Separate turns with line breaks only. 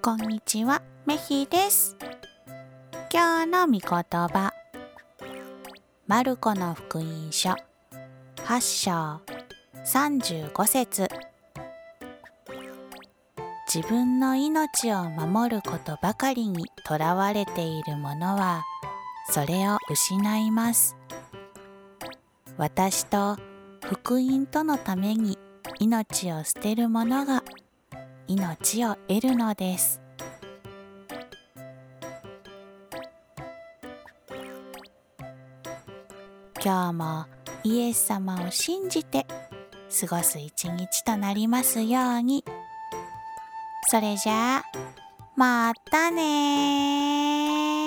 こんにちは、めひです。今日の御言葉。マルコの福音書8章35節自分の命を守ることばかりにとらわれている者はそれを失います。私と福音とのために命を捨てる者が命を得るのです。今日もイエス様を信じて過ごす一日となりますように。それじゃあ、またねー。